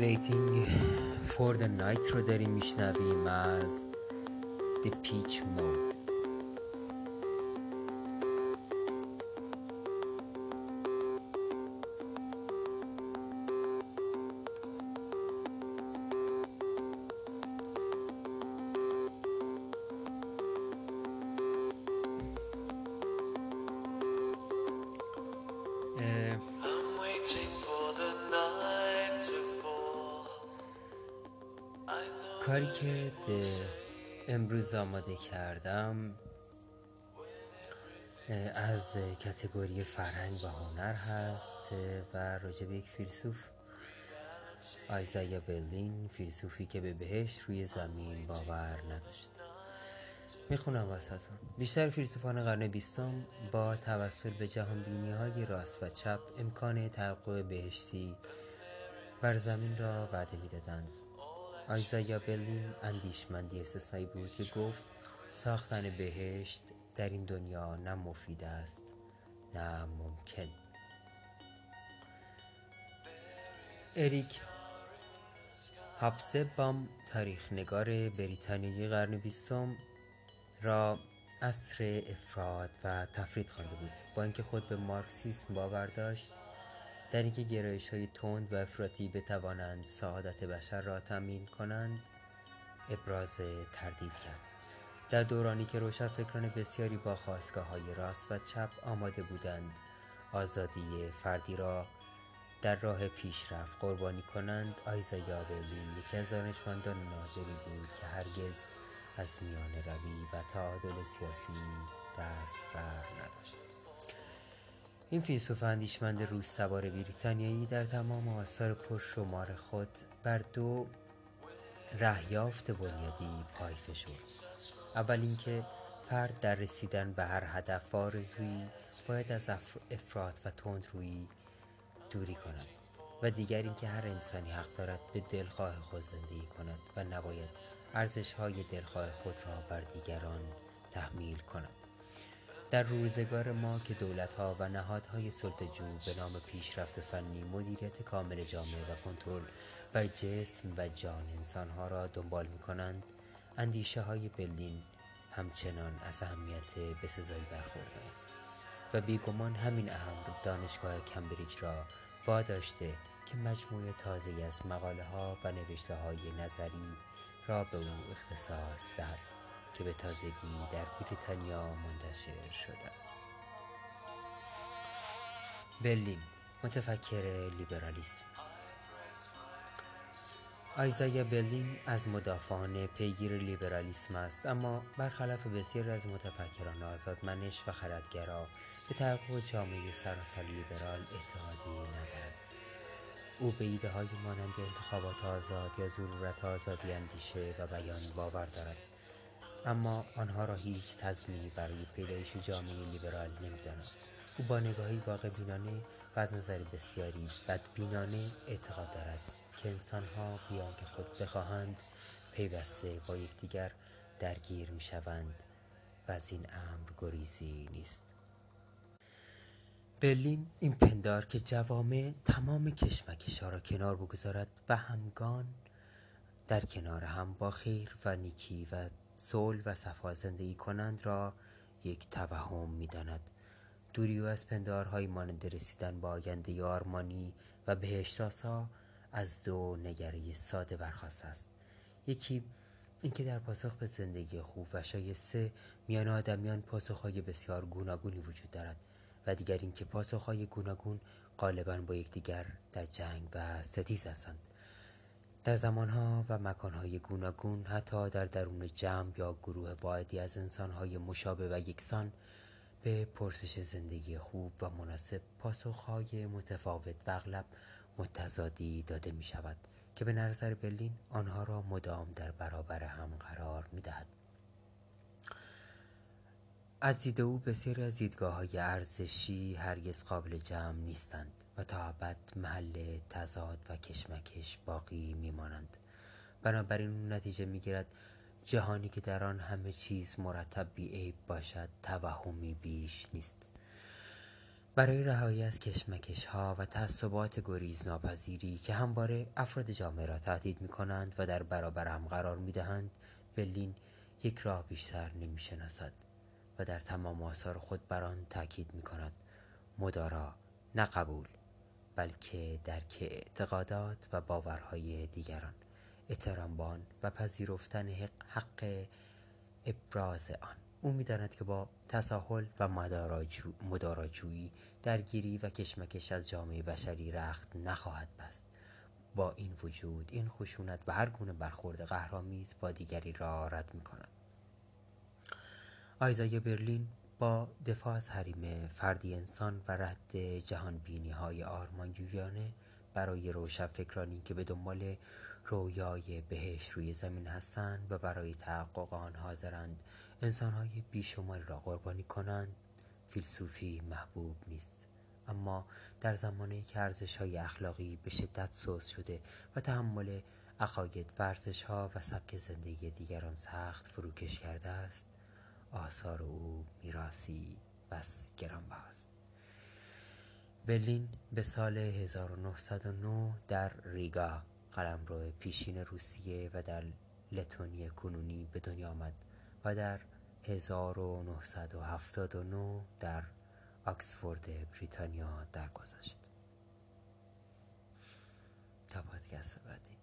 Waiting for the night رو داریم میشنویم از The Peach Mode اه، کاری که امروز آماده کردم از کتگوری فرهنگ و هنر هست و راجع به یک فیلسوف آیزایا بلین فیلسوفی که به بهشت روی زمین باور نداشت. می‌خونم وسطون بیشتر فیلسوفان قرن بیستم با توسل به جهان بینی های راست و چپ امکان تحقق بهشتی بر زمین را وعده می‌دادند. آیزایا برلین اندیشمندی استثنایی بود که گفت ساختن بهشت در این دنیا نه مفید است نه ممکن. اریک هابسبام تاریخ نگار بریتانیایی قرن بیستم را اصر افراد و تفرید خوانده بود. با اینکه خود به مارکسیسم باور داشت در اینکه گرایش های تند و افراطی بتوانند سعادت بشر را تامین کنند ابراز تردید کرد. در دورانی که روشنفکران بسیاری با خواستگاه های راست و چپ آماده بودند آزادی فردی را در راه پیشرفت قربانی کنند آیزایا برلین یکی از دانشمندان نادری بود که هرگز از میان روی و تعادل سیاسی دست بر نداشت. این فیلسوف اندیشمند روس سوار بریتانیایی در تمام آثار پرشمار خود بر دو رهیافت بنیادی پای فشرد اول اینکه فرد در رسیدن به هر هدف آرزویی باید از اف- افراط و تندرویی دوری کند و دیگر اینکه هر انسانی حق دارد به دلخواه خود زندگی کند و نباید ارزش های دلخواه خود را بر دیگران تحمیل کند. در روزگار ما که دولت ها و نهادهای سلطجو به نام پیشرفت فنی مدیریت کامل جامعه و کنترل بر جسم و جان انسان ها را دنبال می کنند اندیشه همچنان از اهمیت بسزایی برخورده است و بیگمان همین امر دانشگاه کمبریج را واداشته که مجموعه تازه از مقاله ها و نوشته های نظری را به او اختصاص دهد. که به تازگی در بریتانیا منتشر شده است. برلین متفکر لیبرالیسم. آیزایا برلین از مدافعان پیگیر لیبرالیسم است اما برخلاف بسیاری از متفکران آزادمنش و خردگرا به تحقق جامعه سراسر لیبرال اعتقادی ندارد. او به ایده مانند انتخابات آزاد یا ضرورت آزادی اندیشه و بیان باور دارد. اما آنها را هیچ تضمینی برای پیدایش جامعه لیبرال نمی‌داند او با نگاهی واقع بینانه و از نظر بسیاری بدبینانه اعتقاد دارد که انسانها بیان که خود بخواهند پیوسته با یکدیگر درگیر می‌شوند و از این امر گریزی نیست. برلین این پندار که جوامع تمام کشمکش را کنار بگذارد و همگان در کنار هم با خیر و نیکی و صلح و صفا زندگی کنند را یک توهم می‌داند. دوری او از پندارهای مانند رسیدن با آینده آرمانی و بهشتاسا از دو نگره ساده برخواست است. یکی اینکه در پاسخ به زندگی خوب و شایسته میان آدمیان پاسخهای بسیار گوناگونی وجود دارد و دیگر اینکه پاسخهای گوناگون غالبا با یکدیگر در جنگ و ستیز هستند. در زمانها و مکانهای گوناگون حتی در درون جمع یا گروه واحدی از انسانهای مشابه و یکسان به پرسش زندگی خوب و مناسب پاسخهای متفاوت و اغلب متضادی داده می شود که به نظر برلین آنها را مدام در برابر هم قرار می دهد. از دید او بسیاری از دیدگاه های ارزشی هرگز قابل جمع نیستند و تا ابد محل تضاد و کشمکش باقی میمانند. بنابراین نتیجه می‌گیرد جهانی که در آن همه چیز مرتب بی عیب باشد توهمی بیش نیست. برای رهایی از کشمکش ها و تعصبات گریز ناپذیری که همواره افراد جامعه را تهدید می کنند و در برابر هم قرار می دهند برلین یک راه بیشتر نمی شناسد و در تمام آثار خود بر آن تاکید می کند مدارا نه قبول. بلکه درک اعتقادات و باورهای دیگران احترام به و پذیرفتن حق, ابراز آن. او می‌داند که با تساهل و مداراجو- مداراجویی درگیری و کشمکش از جامعه بشری رخت نخواهد بست. با این وجود این خشونت و هر گونه برخورد قهرآمیز با دیگری را رد می کند آیزای برلین دفاع از حریم فردی انسان و رد جهان بینی های آرمانجویانه برای روشنفکرانی که به دنبال رویای بهشت روی زمین هستند و برای تحقق آن حاضرند. انسانهای بیشماری را قربانی کنند. فیلسوفی محبوب نیست. اما در زمانی که ارزش های اخلاقی به شدت سوس شده و تحمل عقاید ورزش ها و سبک زندگی دیگران سخت فروکش کرده است آثار او میراسی بس گرانبهاست برلین به سال 1909 در ریگا قلمرو پیشین روسیه و در لتونی کنونی به دنیا آمد و در 1979 در آکسفورد بریتانیا درگذشت. تا پادکست بعدی.